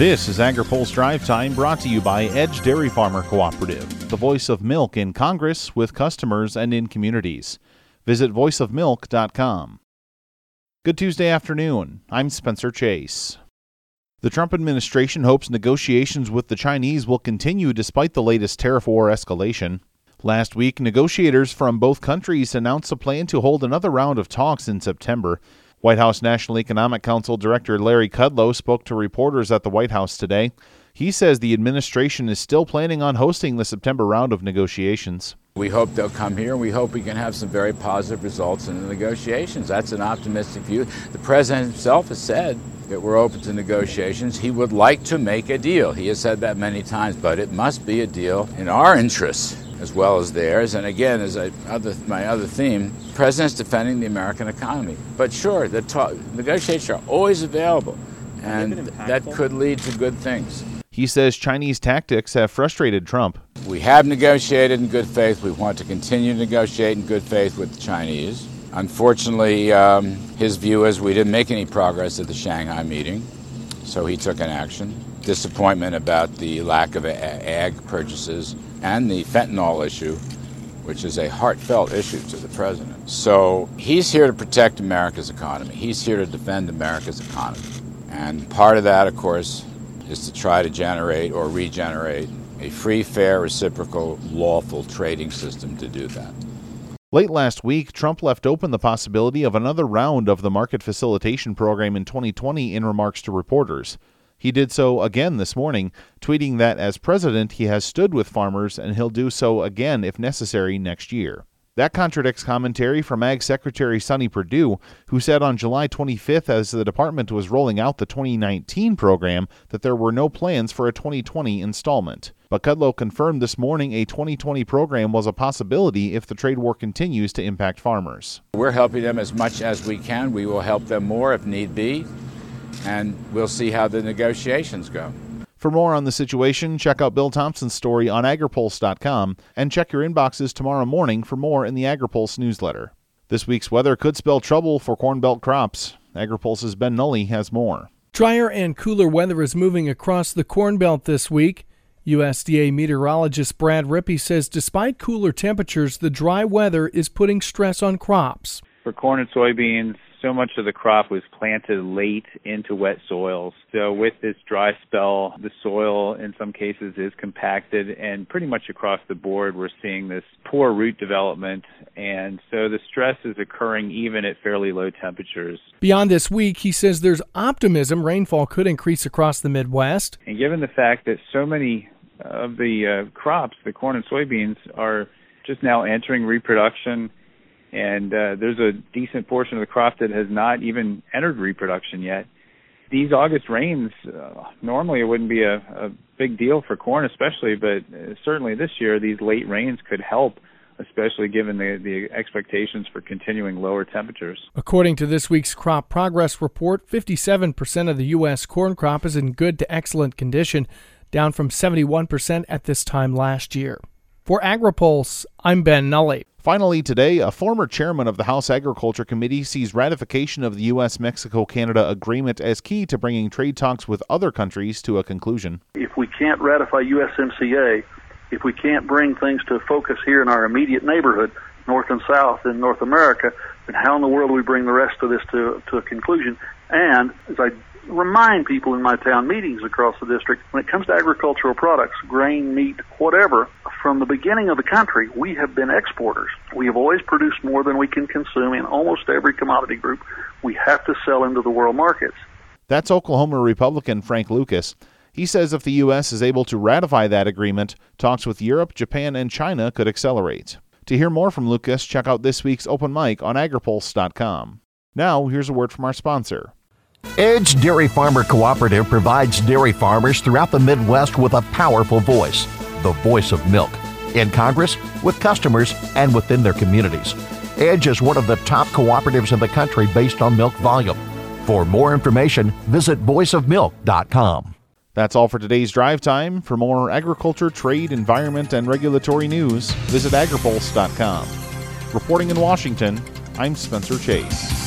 This is AgriPulse Drive Time brought to you by Edge Dairy Farmer Cooperative, the voice of milk in Congress, with customers, and in communities. Visit voiceofmilk.com. Good Tuesday afternoon. I'm Spencer Chase. The Trump administration hopes negotiations with the Chinese will continue despite the latest tariff war escalation. Last week, negotiators from both countries announced a plan to hold another round of talks in September. White House National Economic Council Director Larry Kudlow spoke to reporters at the White House today. He says the administration is still planning on hosting the September round of negotiations. We hope they'll come here and we hope we can have some very positive results in the negotiations. That's an optimistic view. The president himself has said that we're open to negotiations. He would like to make a deal. He has said that many times, but it must be a deal in our interests as well as theirs. And again, as I, other, my other theme, the president's defending the American economy. But sure, the talk, negotiations are always available, and that could lead to good things. He says Chinese tactics have frustrated Trump. We have negotiated in good faith. We want to continue to negotiate in good faith with the Chinese. Unfortunately, um, his view is we didn't make any progress at the Shanghai meeting, so he took an action. Disappointment about the lack of ag purchases and the fentanyl issue, which is a heartfelt issue to the president. So he's here to protect America's economy. He's here to defend America's economy. And part of that, of course, is to try to generate or regenerate a free, fair, reciprocal, lawful trading system to do that. Late last week, Trump left open the possibility of another round of the market facilitation program in 2020 in remarks to reporters. He did so again this morning, tweeting that as president, he has stood with farmers and he'll do so again if necessary next year. That contradicts commentary from Ag Secretary Sonny Perdue, who said on July 25th, as the department was rolling out the 2019 program, that there were no plans for a 2020 installment. But Kudlow confirmed this morning a 2020 program was a possibility if the trade war continues to impact farmers. We're helping them as much as we can. We will help them more if need be and we'll see how the negotiations go. For more on the situation, check out Bill Tomson's story on agripulse.com and check your inboxes tomorrow morning for more in the AgriPulse newsletter. This week's weather could spell trouble for Corn Belt crops. AgriPulse's Ben Nuelle has more. Drier and cooler weather is moving across the Corn Belt this week. USDA meteorologist Brad Rippey says despite cooler temperatures, the dry weather is putting stress on crops. For corn and soybeans, so much of the crop was planted late into wet soils. So with this dry spell, the soil in some cases is compacted and pretty much across the board we're seeing this poor root development and so the stress is occurring even at fairly low temperatures. Beyond this week, he says there's optimism rainfall could increase across the Midwest. And given the fact that so many of the uh, crops, the corn and soybeans are just now entering reproduction and uh, there's a decent portion of the crop that has not even entered reproduction yet. These August rains, uh, normally it wouldn't be a, a big deal for corn, especially, but uh, certainly this year these late rains could help especially given the, the expectations for continuing lower temperatures. According to this week's crop progress report, 57% of the U.S. corn crop is in good to excellent condition, down from 71% at this time last year. For AgriPulse, I'm Ben Nuelle. Finally, today, a former chairman of the House Agriculture Committee sees ratification of the U.S. Mexico Canada agreement as key to bringing trade talks with other countries to a conclusion. If we can't ratify USMCA, if we can't bring things to focus here in our immediate neighborhood, North and South in North America, then how in the world do we bring the rest of this to, to a conclusion? And as I remind people in my town meetings across the district when it comes to agricultural products, grain, meat, whatever, from the beginning of the country, we have been exporters. We have always produced more than we can consume in almost every commodity group. We have to sell into the world markets. That's Oklahoma Republican Frank Lucas. He says if the U.S. is able to ratify that agreement, talks with Europe, Japan, and China could accelerate. To hear more from Lucas, check out this week's open mic on agripulse.com. Now, here's a word from our sponsor. Edge Dairy Farmer Cooperative provides dairy farmers throughout the Midwest with a powerful voice, the voice of milk, in Congress, with customers, and within their communities. Edge is one of the top cooperatives in the country based on milk volume. For more information, visit voiceofmilk.com. That's all for today's drive time. For more agriculture, trade, environment, and regulatory news, visit agripulse.com. Reporting in Washington, I'm Spencer Chase.